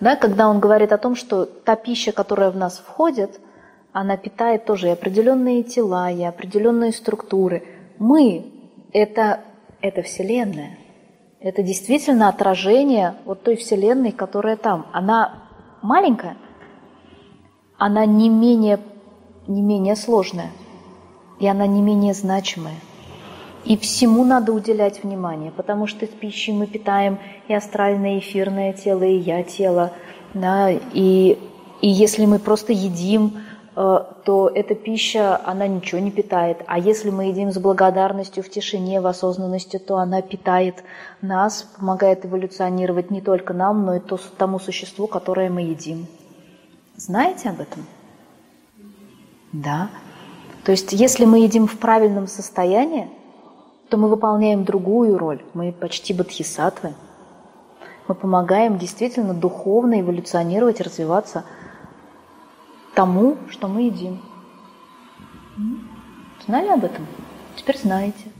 Да, когда он говорит о том, что та пища, которая в нас входит, она питает тоже и определенные тела, и определенные структуры. Мы – это, это Вселенная. Это действительно отражение вот той Вселенной, которая там. Она маленькая, она не менее, не менее сложная, и она не менее значимая. И всему надо уделять внимание, потому что с пищей мы питаем и астральное, эфирное тело, и я тело. Да, и, и если мы просто едим, э, то эта пища, она ничего не питает. А если мы едим с благодарностью, в тишине, в осознанности, то она питает нас, помогает эволюционировать не только нам, но и тому существу, которое мы едим. Знаете об этом? Да. То есть, если мы едим в правильном состоянии, то мы выполняем другую роль. Мы почти бодхисаттвы. Мы помогаем действительно духовно эволюционировать, развиваться тому, что мы едим. Знали об этом? Теперь знаете.